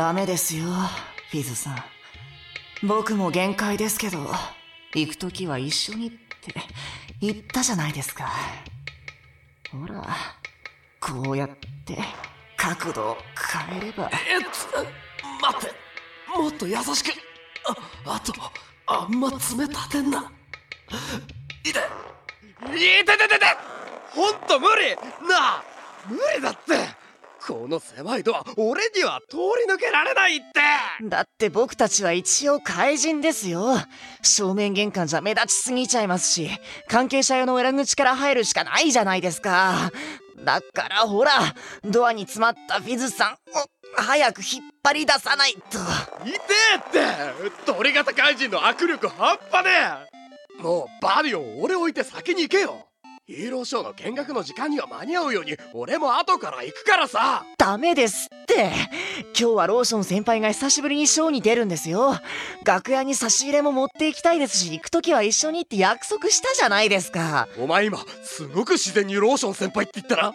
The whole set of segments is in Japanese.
ダメですよフィズさん。僕も限界ですけど行く時は一緒にって言ったじゃないですか。ほらこうやって角度を変えれば。えっと待ってもっと優しく。ああとあんま爪立てんな痛い痛い痛い痛いほんと無理。なあ無理だって。この狭いドア俺には通り抜けられないって。だって僕たちは一応怪人ですよ。正面玄関じゃ目立ちすぎちゃいますし関係者用の裏口から入るしかないじゃないですか。だからほらドアに詰まったフィズさんを早く引っ張り出さないと。痛えって鳥型怪人の握力半端ねえもうバディを俺置いて先に行けよヒーローショーの見学の時間には間に合うように俺も後から行くからさ。ダメですって。今日はローション先輩が久しぶりにショーに出るんですよ。楽屋に差し入れも持っていきたいですし行く時は一緒にって約束したじゃないですか。お前今すごく自然にローション先輩って言ったな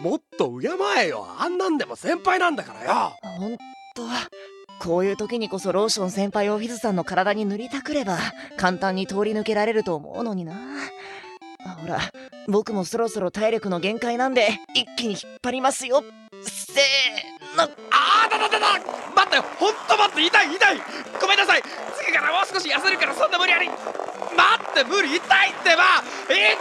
もっと敬えよあんなんでも先輩なんだからよ。ほんとこういう時にこそローション先輩をフィズさんの体に塗りたくれば簡単に通り抜けられると思うのにな。ほら僕もそろそろ体力の限界なんで一気に引っ張りますよ。せーの。あーだだだだ待ってほんと待って痛い痛い。ごめんなさい。次からもう少し痩せるからそんな無理やり。待って無理痛いってば。痛いって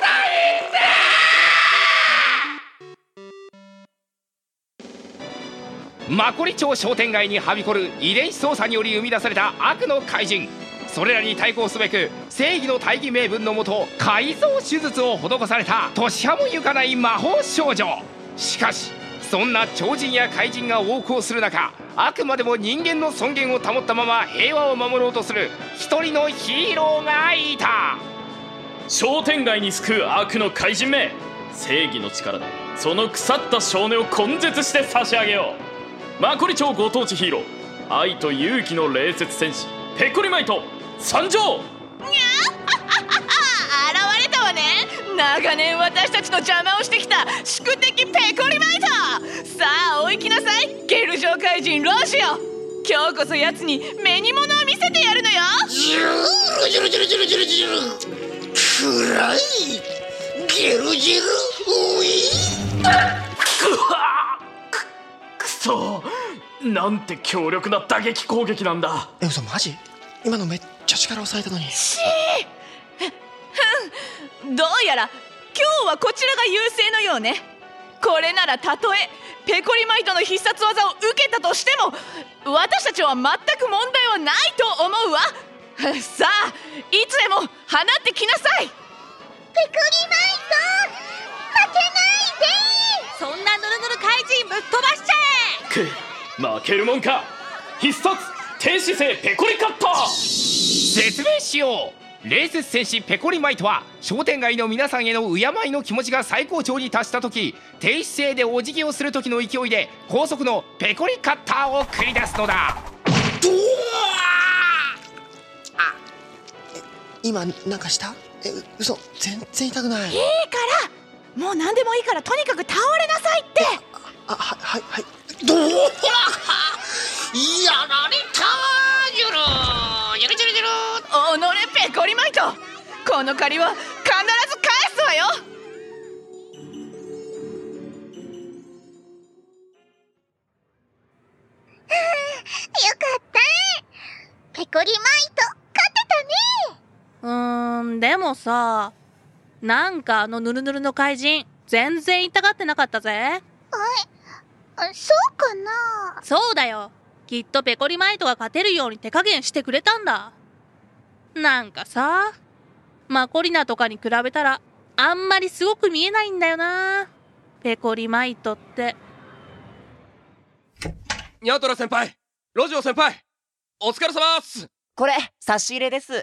マコリ町商店街にはびこる遺伝子操作により生み出された悪の怪人。それらに対抗すべく正義の大義名分のもと改造手術を施された年派もゆかない魔法少女。しかしそんな超人や怪人が横行する中あくまでも人間の尊厳を保ったまま平和を守ろうとする一人のヒーローがいた。商店街に救う悪の怪人め正義の力でその腐った少年を根絶して差し上げよう。マコリ町ご当地ヒーロー愛と勇気の礼節戦士ペコリマイト。参上。にゃ現れたわね。長年私たちの邪魔をしてきた宿敵ペコリマイト。さあお行きなさい。ゲル状怪人ロシオ。今日こそ奴に目に物を見せてやるのよ。ジュルジュルジュルジュルジュルジュル暗いゲルジルウィくくそなんて強力な打撃攻撃なんだえ嘘マジ今のめっちゃ力を抑えたのに。しー。どうやら今日はこちらが優勢のようね。これならたとえペコリマイトの必殺技を受けたとしても私たちは全く問題はないと思うわ。さあいつでも放ってきなさい。ペコリマイト負けないでそんなぬるぬる怪人ぶっ飛ばしちゃえ。く負けるもんか。必殺天使性ペコリカッタ説明しよう。冷雪戦士ペコリマイトは商店街の皆さんへの敬いの気持ちが最高潮に達した時低姿勢でお辞儀をする時の勢いで高速のペコリカッターを繰り出すのだ。あ今なんかした？え嘘。全然痛くない。いいから。もう何でもいいからとにかく倒れなさいってこの借りは必ず返すわよ。よかった。ペコリマイト勝てたね。うーんでもさなんかあのヌルヌルの怪人全然痛がってなかったぜ。あそうかな。そうだよ。きっとペコリマイトが勝てるように手加減してくれたんだ。なんかさマコリナとかに比べたらあんまりすごく見えないんだよな。ペコリマイトって。ニャトラ先輩ロジオ先輩お疲れ様っす。これ差し入れです。あん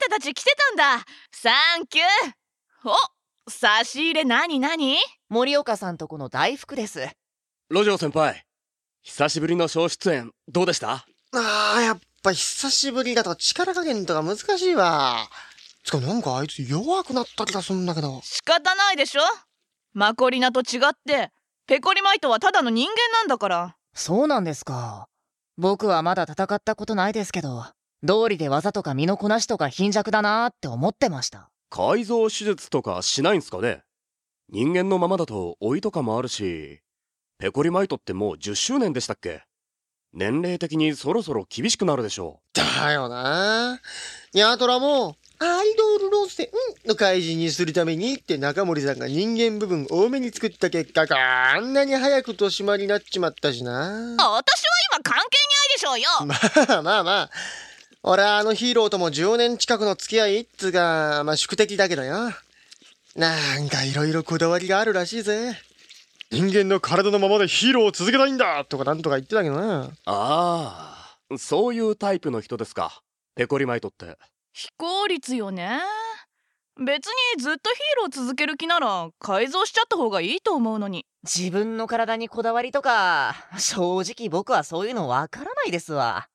たたち来てたんだ。サンキュー。お差し入れ何何？森岡さんとこの大福です。ロジオ先輩久しぶりの小出演どうでした？あーやっぱ久しぶりだと力加減とか難しいわつかなんかあいつ弱くなった気がするんだけど。仕方ないでしょ。マコリナと違ってペコリマイトはただの人間なんだから。そうなんですか。僕はまだ戦ったことないですけど道理で技とか身のこなしとか貧弱だなーって思ってました。改造手術とかしないんすかね。人間のままだと老いとかもあるしペコリマイトってもう10周年でしたっけ。年齢的にそろそろ厳しくなるでしょだよな。ニャートラも、アイドル路線の怪人にするためにって中森さんが人間部分多めに作った結果があんなに早く年増になっちまったしな。私は今関係ないでしょうよ まあまあまあ。俺はあのヒーローとも10年近くの付き合いっつうか、まあ宿敵だけどよ。なんか色々こだわりがあるらしいぜ。人間の体のままでヒーローを続けたいんだとかなんとか言ってたけどな。ああそういうタイプの人ですかペコリマイトって非効率よね別にずっとヒーロー続ける気なら改造しちゃった方がいいと思うのに自分の体にこだわりとか正直僕はそういうのわからないですわ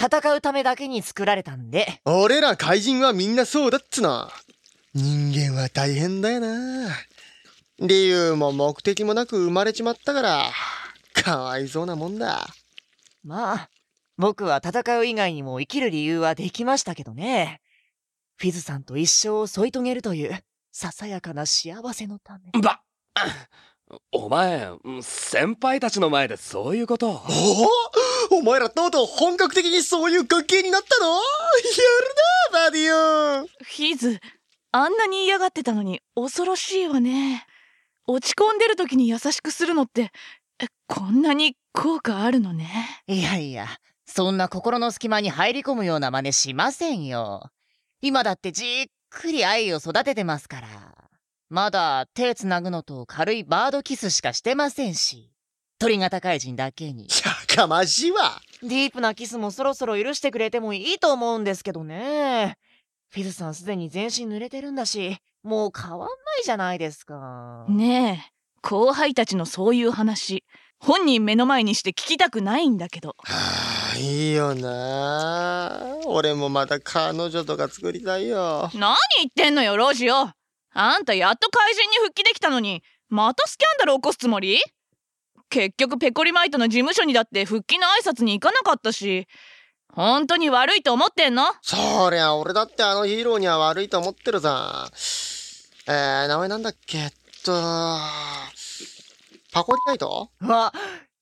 戦うためだけに作られたんで俺ら怪人はみんなそうだっつの。人間は大変だよな。理由も目的もなく生まれちまったから、かわいそうなもんだ。まあ僕は戦う以外にも生きる理由はできましたけどね。フィズさんと一生を添い遂げるというささやかな幸せのため。ばお前先輩たちの前でそういうこと？をおお前らとうとう本格的にそういう関係になったの？やるなバディオン。フィズあんなに嫌がってたのに恐ろしいわね。落ち込んでる時に優しくするのってえこんなに効果あるのね？いやいやそんな心の隙間に入り込むような真似しませんよ。今だってじっくり愛を育ててますから。まだ手つなぐのと軽いバードキスしかしてませんし。鳥型怪人だけに。やかましいわ。ディープなキスもそろそろ許してくれてもいいと思うんですけどね。フィズさんすでに全身濡れてるんだしもう変わんないじゃないですか。ねえ。後輩たちのそういう話本人目の前にして聞きたくないんだけど。はあいいよな。俺もまた彼女とか作りたいよ。何言ってんのよロジオ。あんたやっと怪人に復帰できたのに。またスキャンダル起こすつもり？結局ペコリマイトの事務所にだって復帰の挨拶に行かなかったし。本当に悪いと思ってんの？そりゃ俺だってあのヒーローには悪いと思ってるさ。えー、名前なんだっけ？えっとパコリナイト？わ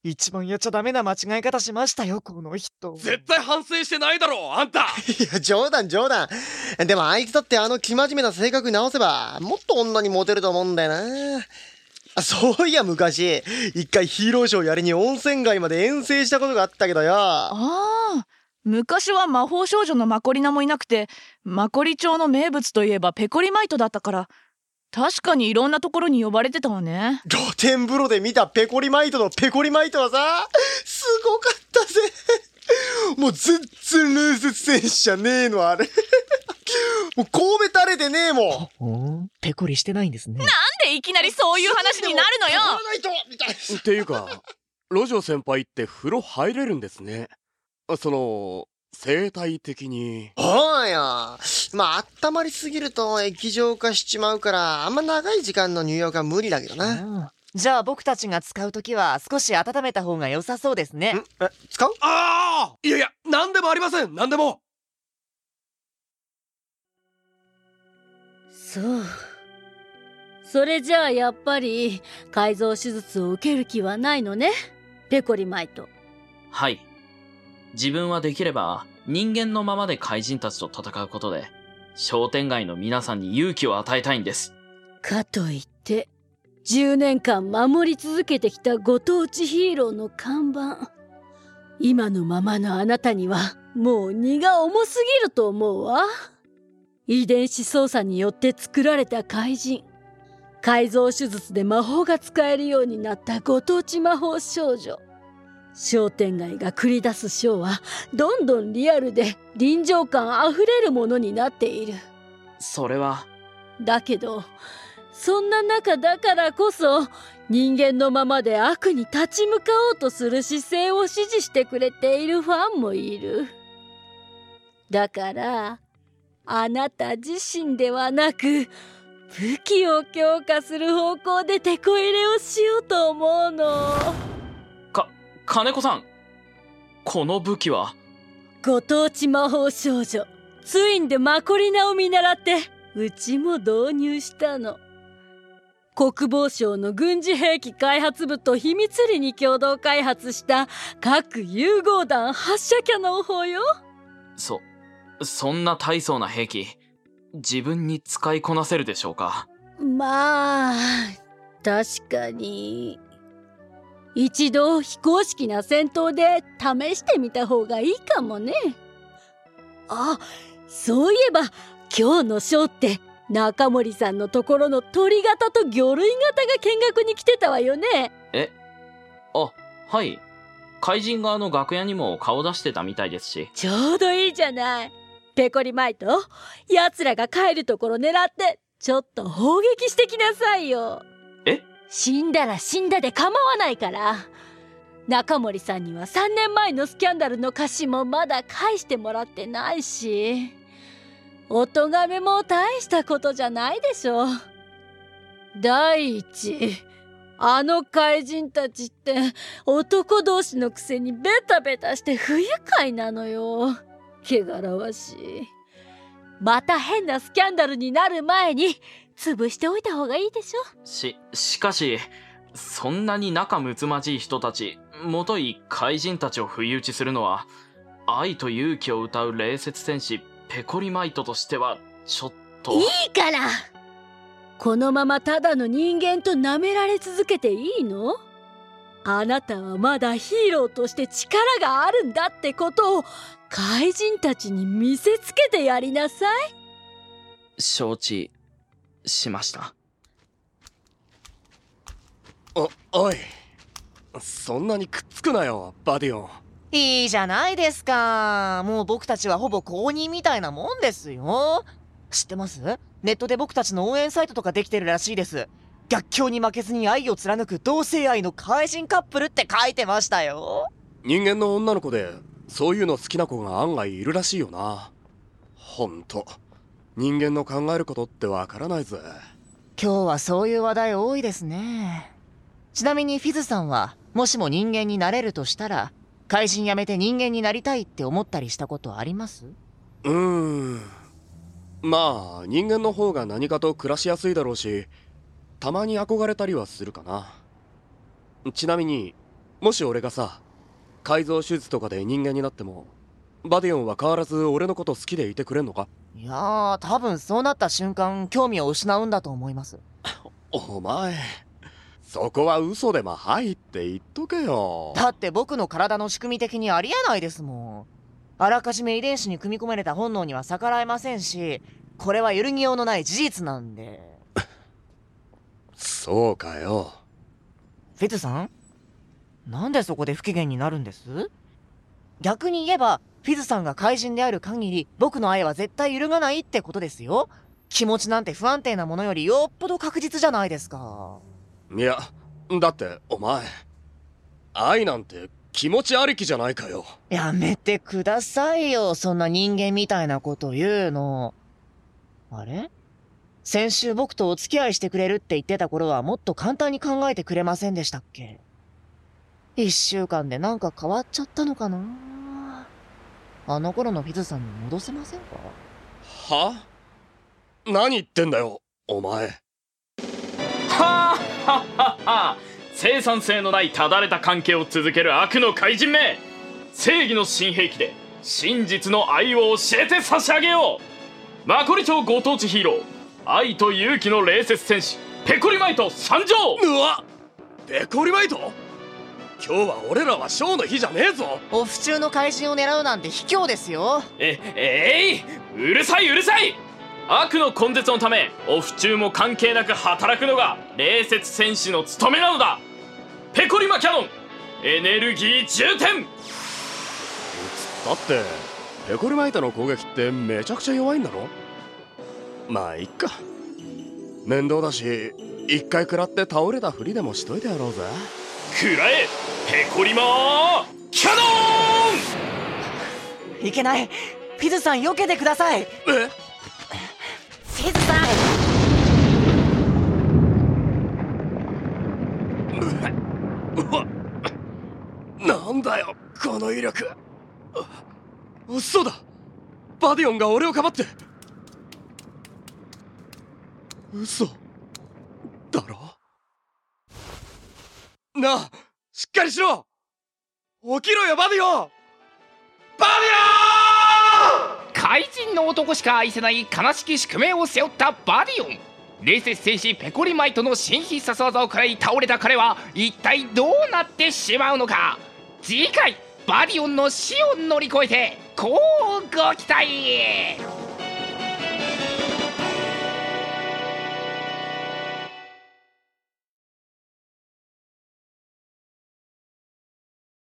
一番やっちゃダメな間違い方しましたよこの人。絶対反省してないだろあんた。いや冗談冗談。でもあいつだってあの生真面目な性格直せばもっと女にモテると思うんだよな。あそういや昔一回ヒーローショーやりに温泉街まで遠征したことがあったけどよ。ああ昔は魔法少女のマコリナもいなくてマコリ町の名物といえばペコリマイトだったから確かにいろんなところに呼ばれてたわね。露天風呂で見たペコリマイトのペコリマイトはさすごかったぜ。もう全然冷雪戦士じゃねえのあれ。もう神戸垂れてねえもん。ペコリしてないんですね。なんでいきなりそういう話になるのよ。ペコリマイトみたいっていうかロジョ先輩って風呂入れるんですね。その生態的に。そうよ。まあ温まりすぎると液状化しちまうからあんま長い時間の入浴は無理だけどな。うん。じゃあ僕たちが使うときは少し温めた方が良さそうですね。ん？え使う？ああいやいや何でもありません。何でも。そう。それじゃあやっぱり改造手術を受ける気はないのね。ペコリマイト。はい。自分はできれば人間のままで怪人たちと戦うことで商店街の皆さんに勇気を与えたいんです。かといって10年間守り続けてきたご当地ヒーローの看板。今のままのあなたにはもう荷が重すぎると思うわ。遺伝子操作によって作られた怪人。改造手術で魔法が使えるようになったご当地魔法少女。商店街が繰り出すショーはどんどんリアルで臨場感あふれるものになっている。それは、だけどそんな中だからこそ人間のままで悪に立ち向かおうとする姿勢を支持してくれているファンもいる。だからあなた自身ではなく武器を強化する方向でテこ入れをしようと思うの。か金子さんこの武器は？ご当地魔法少女ツインでマコリナを見習ってうちも導入したの。国防省の軍事兵器開発部と秘密裏に共同開発した核融合弾発射キャノン砲よ。そそんな大層な兵器自分に使いこなせるでしょうか？まあ確かに一度非公式な戦闘で試してみた方がいいかもね。あそういえば今日のショーって中森さんのところの鳥型と魚類型が見学に来てたわよね。え？あはい。怪人側の楽屋にも顔出してたみたいですし。ちょうどいいじゃない。ペコリマイト奴らが帰るところ狙ってちょっと砲撃してきなさいよ。え死んだら死んだで構わないから。中森さんには3年前のスキャンダルの歌詞もまだ返してもらってないし。お咎めも大したことじゃないでしょ第一あの怪人たちって男同士のくせにベタベタして不愉快なのよ。汚らわしい。また変なスキャンダルになる前に潰しておいた方がいいでしょ？ししかしそんなに仲睦まじい人たちもとい怪人たちを不意打ちするのは愛と勇気を歌う冷雪戦士ペコリマイトとしてはちょっと。いいから！このままただの人間と舐められ続けていいの？あなたはまだヒーローとして力があるんだってことを怪人たちに見せつけてやりなさい。承知しました。おおい。そんなにくっつくなよバディオン。いいじゃないですか。もう僕たちはほぼ公認みたいなもんですよ。知ってます？ネットで僕たちの応援サイトとかできてるらしいです。逆境に負けずに愛を貫く同性愛の怪人カップルって書いてましたよ。人間の女の子でそういうの好きな子が案外いるらしいよな。ほんと人間の考えることってわからないぜ。今日はそういう話題多いですね。ちなみにフィズさんはもしも人間になれるとしたら怪人やめて人間になりたいって思ったりしたことあります？うーん。まあ人間の方が何かと暮らしやすいだろうしたまに憧れたりはするかな。ちなみにもし俺がさ改造手術とかで人間になってもバディオンは変わらず俺のこと好きでいてくれんのか？いやー多分そうなった瞬間興味を失うんだと思います。お前そこは嘘でもはいって言っとけよ。だって僕の体の仕組み的にありえないですもん。あらかじめ遺伝子に組み込まれた本能には逆らえませんしこれは揺るぎようのない事実なんで。そうかよ。フィズさん？なんでそこで不機嫌になるんです？逆に言えばフィズさんが怪人である限り僕の愛は絶対揺るがないってことですよ。気持ちなんて不安定なものよりよっぽど確実じゃないですか。いやだってお前愛なんて気持ちありきじゃないかよ。やめてくださいよそんな人間みたいなこと言うの。あれ？先週僕とお付き合いしてくれるって言ってた頃はもっと簡単に考えてくれませんでしたっけ？一週間でなんか変わっちゃったのかな？あの頃のフィズさんに戻せませんか？は？何言ってんだよお前。はあははは。生産性のないただれた関係を続ける悪の怪人め。正義の新兵器で真実の愛を教えて差し上げよう。マコリ町ご当地ヒーロー愛と勇気の冷雪戦士ペコリマイト参上。うわペコリマイト？今日は俺らはショーの日じゃねえぞ。オフ中の怪人を狙うなんて卑怯ですよ。ええいうるさいうるさい。悪の根絶のためオフ中も関係なく働くのが冷雪戦士の務めなのだ。ペコリマキャノンエネルギー充填。だってペコリマイトの攻撃ってめちゃくちゃ弱いんだろ？まあいっか。面倒だし一回食らって倒れたふりでもしといてやろうぜくらえペコリマキャノン！いけない。フィズさん避けてください。え？フィズさん！なんだよこの威力。嘘だ。バディオンが俺をかばって。嘘。なあしっかりしろ。起きろよバディオ。ンバディオン怪人の男しか愛せない悲しき宿命を背負ったバディオン。冷雪戦士ペコリマイトの新必殺技を食らい倒れた彼は一体どうなってしまうのか。次回バディオンの死を乗り越えてこうご期待